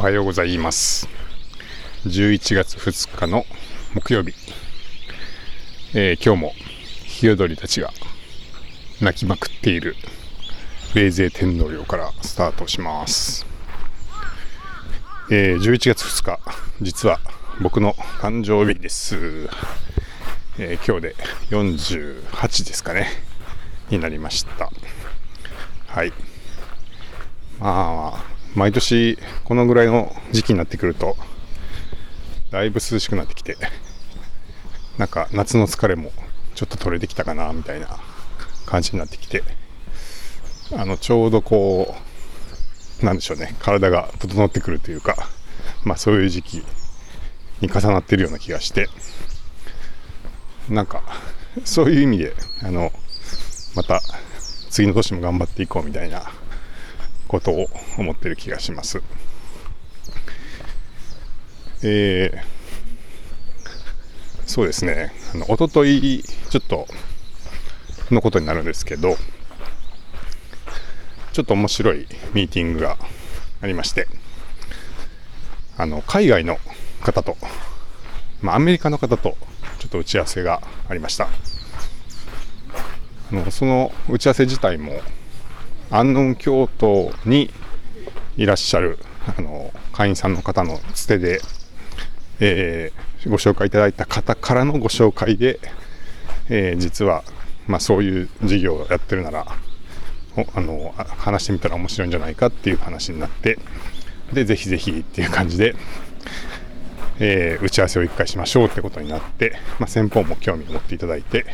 おはようございます。11月2日の木曜日。えー今日もヒヨドリたちが鳴きまくっている冷泉天皇陵からスタートします。えー11月2日、実は僕の誕生日です。えー今日で48ですかね、になりました。はい。まあ、毎年このぐらいの時期になってくると、だいぶ涼しくなってきて、なんか夏の疲れもちょっと取れてきたかなみたいな感じになってきて、あのちょうどこう、なんでしょうね、体が整ってくるというか、まあそういう時期に重なってるような気がして、なんかそういう意味で、あの、また次の年も頑張っていこうみたいなことを思ってる気がします。えーそうですね、あの一昨日ちょっとのことになるんですけど、ちょっと面白いミーティングがありまして、あの海外の方と、まあ、アメリカの方とちょっと打ち合わせがありました。あのその打ち合わせ自体も安納京都にいらっしゃるあの会員さんの方のつてで、えーご紹介いただいた方からのご紹介で、えー実は、まあ、そういう事業をやってるならあの話してみたら面白いんじゃないかっていう話になってでぜひぜひっていう感じで、えー打ち合わせを一回しましょうってことになって、まあ、先方も興味を持っていただいて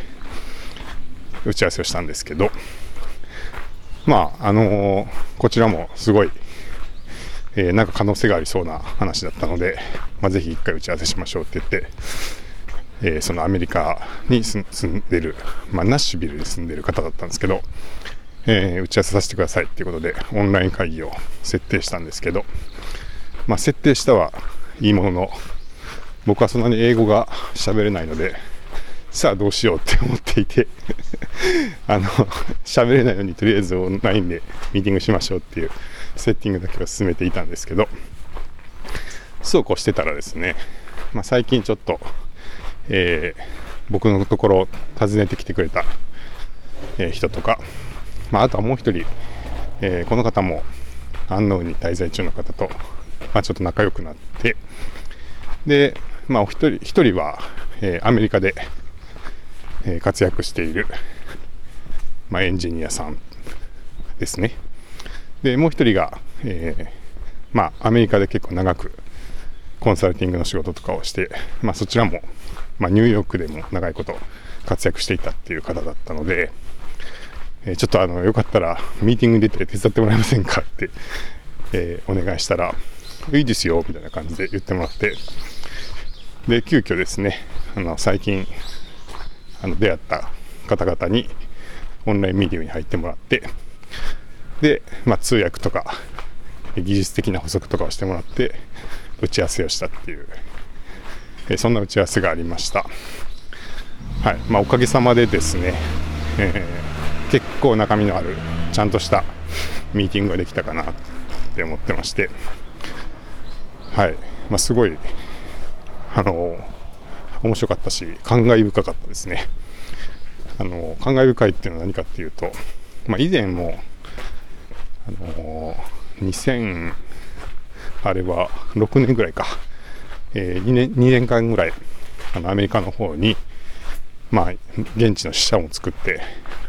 打ち合わせをしたんですけどまああのーこちらもすごい、えーなんか可能性がありそうな話だったので、まあ、ぜひ一回打ち合わせしましょうって言って、えーそのアメリカに住んでる、まあ、ナッシュビルに住んでる方だったんですけど、えー打ち合わせさせてくださいっていうことでオンライン会議を設定したんですけど、まあ、設定したはいいものの僕はそんなに英語が喋れないのでさあどうしようって思っていて あの喋れないのにとりあえずオンラインでミーティングしましょうっていうセッティングだけを進めていたんですけどそうこうしてたらですね、まあ、最近ちょっと、えー僕のところを訪ねてきてくれた、えー人とか、まあ、あとはもう一人、えーこの方も安納に滞在中の方と、まあ、ちょっと仲良くなってで、まあ、お一人一人は、えーアメリカで、え活躍している、まあ、エンジニアさんですね。でもう一人が、えーまあ、アメリカで結構長くコンサルティングの仕事とかをして、まあ、そちらも、まあ、ニューヨークでも長いこと活躍していたっていう方だったので、えーちょっとあのよかったらミーティングに出て手伝ってもらえませんかって、えーお願いしたらいいですよみたいな感じで言ってもらってで急遽ですねあの最近あの出会った方々にオンラインミーティングに入ってもらってで、まあ、通訳とか技術的な補足とかをしてもらって打ち合わせをしたっていう、えそんな打ち合わせがありました。はい。まあ、おかげさまでですね、えー結構中身のあるちゃんとしたミーティングができたかなって思ってまして、はい。まあ、すごい、あの面白かったし感慨深かったですね。あの感慨深いっていうのは何かっていうと、まあ、以前もあの2000あれは6年ぐらいか、えー 2, 年2年間ぐらいあのアメリカの方に、まあ、現地の支社を作って、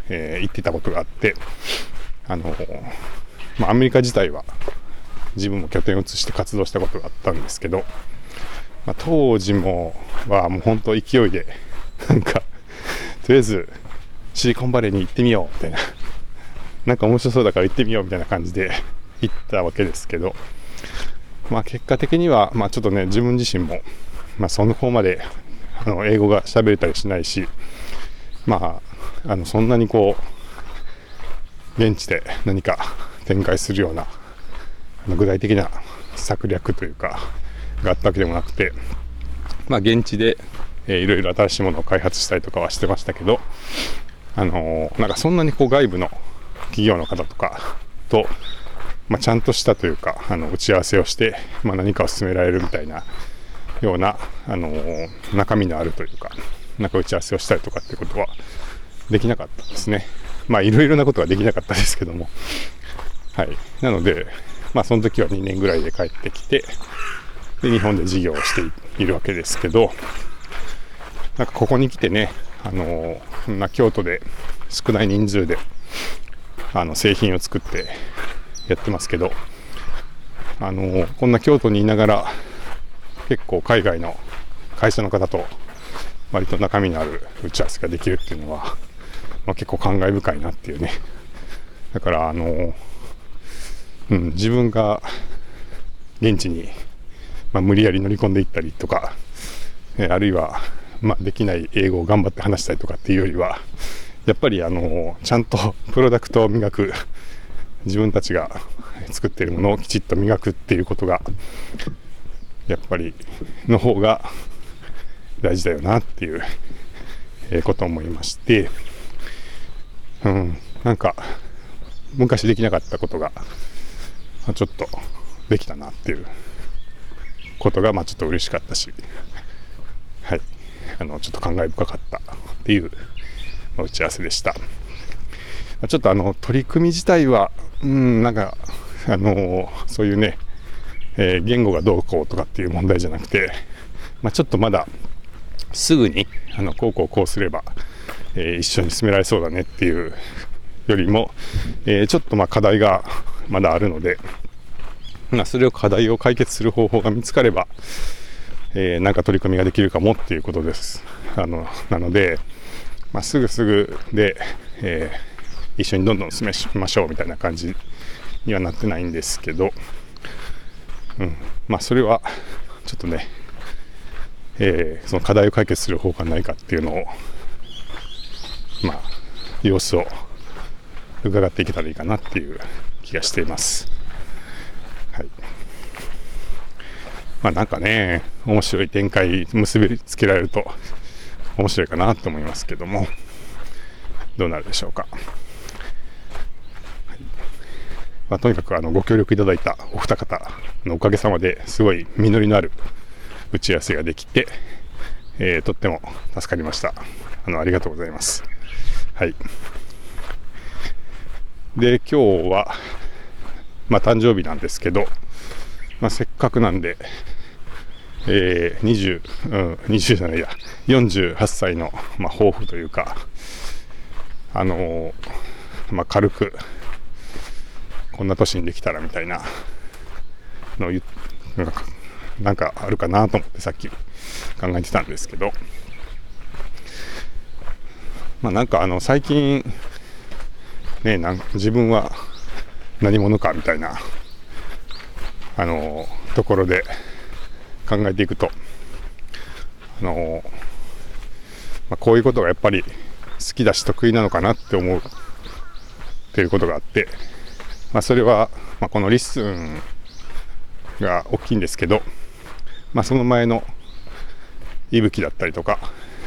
えー行ってたことがあって、あのまあ、アメリカ自体は自分も拠点を移して活動したことがあったんですけど、まあ、当時もはもう本当勢いでなんかとりあえずシリコンバレーに行ってみようみたいな。なんか面白そうだから行ってみようみたいな感じで行ったわけですけど、まあ、結果的には、まあ、ちょっとね自分自身も、まあ、その方まであの英語が喋れたりしないし、まあ、あのそんなにこう現地で何か展開するような具体的な策略というかがあったわけでもなくて、まあ、現地で、えーいろいろ新しいものを開発したりとかはしてましたけど、あのーなんかそんなにこう外部の企業の方とかとまあ、ちゃんとしたというかあの打ち合わせをして、まあ、何かを進められるみたいなような、あのー、中身のあるというかなんか打ち合わせをしたりとかっていうことはできなかったですね。まあいろいろなことができなかったですけども。はい。なのでまあその時は2年ぐらいで帰ってきてで日本で事業をしているわけですけどなんかここに来てねあの、こんな京都で少ない人数であの製品を作ってやってますけど、あのこんな京都にいながら結構海外の会社の方と割と中身のある打ち合わせができるっていうのは、まあ、結構感慨深いなっていうね。だからあの、うん、自分が現地に、まあ、無理やり乗り込んでいったりとか、えあるいは、まあ、できない英語を頑張って話したりとかっていうよりはやっぱりあのちゃんと プロダクトを磨く自分たちが作っているものをきちっと磨くっていうことがやっぱりの方が大事だよなっていうことを思いまして、うん、なんか昔できなかったことがちょっとできたなっていうことがまあちょっと嬉しかったし、はい、あのちょっと感慨深かったっていう打ち合わせでした。ちょっとあの取り組み自体は、うん、なんか、あのそういうね、えー、言語がどうこうとかっていう問題じゃなくて、まあ、ちょっとまだすぐにあのこうこうこうすれば、えー、一緒に進められそうだねっていうよりも、えー、ちょっとまあ課題がまだあるので、まあ、それを課題を解決する方法が見つかれば、えー、なんか取り組みができるかもっていうことです。あのなので、まあ、すぐすぐで、えー、一緒にどんどん進めましょうみたいな感じにはなってないんですけど、うん、まあそれはちょっとね、えー、その課題を解決する方法がないかっていうのをまあ様子を伺っていけたらいいかなっていう気がしています。はい。まあなんかね、面白い展開結びつけられると面白いかなと思いますけども、どうなるでしょうか。まあ、とにかくあのご協力いただいたお二方のおかげさまですごい実りのある打ち合わせができて、えー、とっても助かりました。あのありがとうございます。はい。で、今日は、まあ、誕生日なんですけど、まあ、せっかくなんで、えー、20、うん、20じゃないや、48歳の、まあ、抱負というか、あのー、まあ、軽く、こんな年にできたらみたいなのを言なんかあるかなと思ってさっき考えてたんですけど、まあなんかあの最近、ね、なん自分は何者かみたいな、あのところで考えていくと、あのまあ、こういうことがやっぱり好きだし得意なのかなって思うっていうことがあって、まあ、それは、まあ、この LISTEN が大きいんですけど、まあ、その前の息吹だったりとか、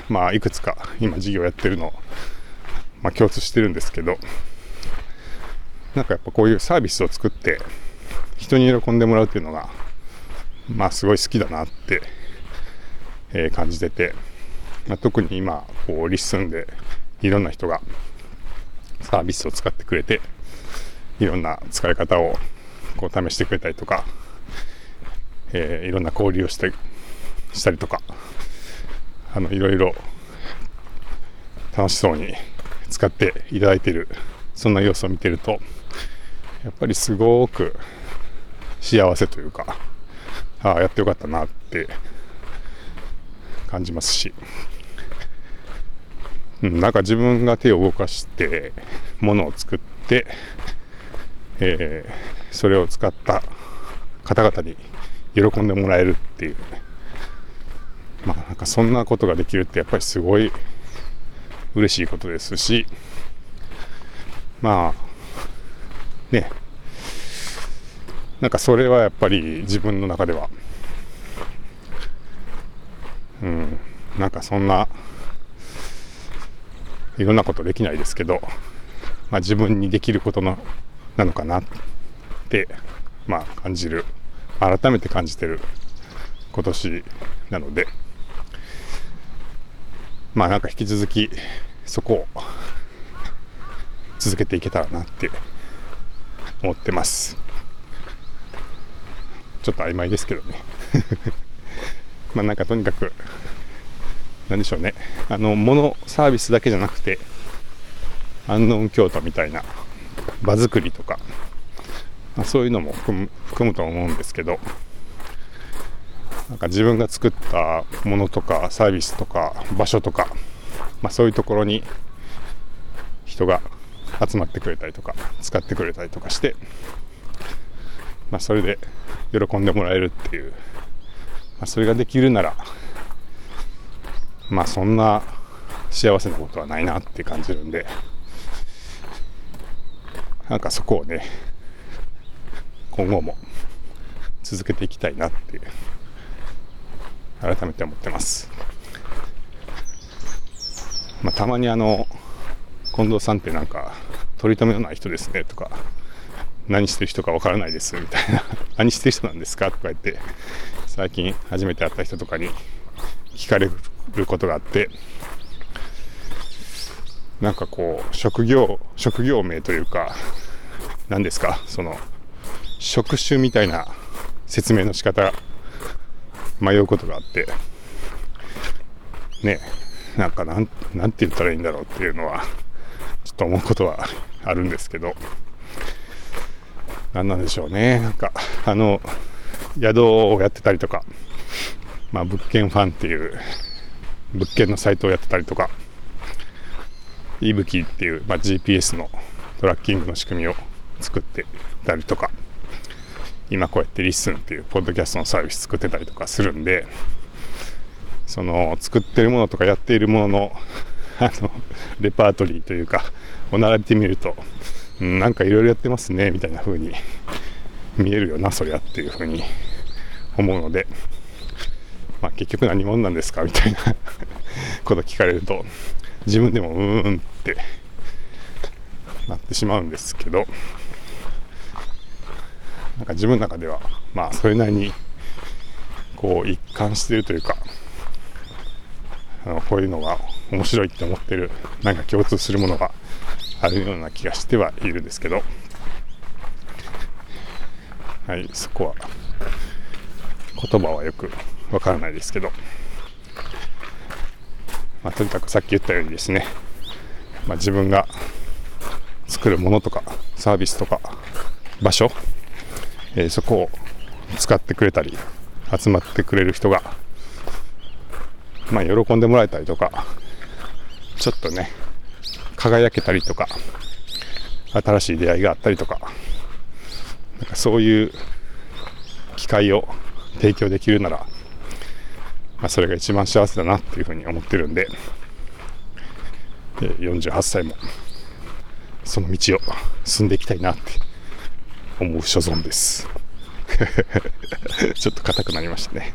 まあ、いくつか今事業やってるの、まあ、共通してるんですけどなんかやっぱこういうサービスを作って人に喜んでもらうっていうのがまあすごい好きだなって、えー、感じてて、まあ、特に今こう LISTEN でいろんな人がサービスを使ってくれていろんな使い方をこう試してくれたりとか、えー、いろんな交流をしてしたりとかあのいろいろ楽しそうに使っていただいているそんな様子を見てるとやっぱりすごく幸せというかああやってよかったなって感じますし、うん、なんか自分が手を動かしてものを作って、えー、それを使った方々に喜んでもらえるっていう、まあなんかそんなことができるってやっぱりすごい嬉しいことですし。まあね。なんかそれはやっぱり自分の中では。うん。なんかそんないろんなことできないですけど、まあ、自分にできることのなのかなって、まあ、感じる、改めて感じてる今年なので、まあなんか引き続きそこを続けていけたらなって思ってます。ちょっと曖昧ですけどね。まあなんかとにかく、なんでしょうね。あの、物、サービスだけじゃなくて、安納京都みたいな場作りとか、まあ、そういうのも含む含むと思うんですけど、なんか自分が作ったものとかサービスとか場所とか、まあ、そういうところに人が集まってくれたりとか使ってくれたりとかして、まあ、それで喜んでもらえるっていう、まあ、それができるならまあそんな幸せなことはないなって感じるんでなんかそこをね今後も続けていきたいなっていう改めて思ってます。まあ、たまにあの近藤さんってなんか取り留めのない人ですねとか何してる人かわからないですみたいな。何してる人なんですかとか言って最近初めて会った人とかに聞かれることがあってなんかこう職業職業名というか何ですかその職種みたいな説明の仕方迷うことがあってねなんかなんなんて言ったらいいんだろうっていうのはちょっと思うことはあるんですけど何なんでしょうね。なんかあの宿をやってたりとか、まあ、物件ファンっていう物件のサイトをやってたりとか e ブキっていう、まあ、GPS のトラッキングの仕組みを作ってたりとか今こうやって LISTEN っていうポッドキャストのサービス作ってたりとかするんでその作ってるものとかやっているもののあのレパートリーというかを並べてみると、うん、なんかいろいろやってますねみたいな風に見えるよなそりゃっていう風に思うので、まあ、結局何者なんですかみたいなこと聞かれると自分でもうーんってなってしまうんですけどなんか自分の中ではまあそれなりにこう一貫してるというかあのこういうのが面白いって思ってるなんか共通するものがあるような気がしてはいるんですけど。はいそこは言葉はよくわからないですけど、まあ、とにかくさっき言ったようにですね、まあ、自分が作るものとかサービスとか場所、えー、そこを使ってくれたり集まってくれる人がまあ、喜んでもらえたりとか、ちょっとね、輝けたりとか、新しい出会いがあったりとか、なんかそういう機会を提供できるなら、まあ、それが一番幸せだなっていうふうに思ってるんで、48歳もその道を進んでいきたいなって思う所存です。ちょっと硬くなりましたね。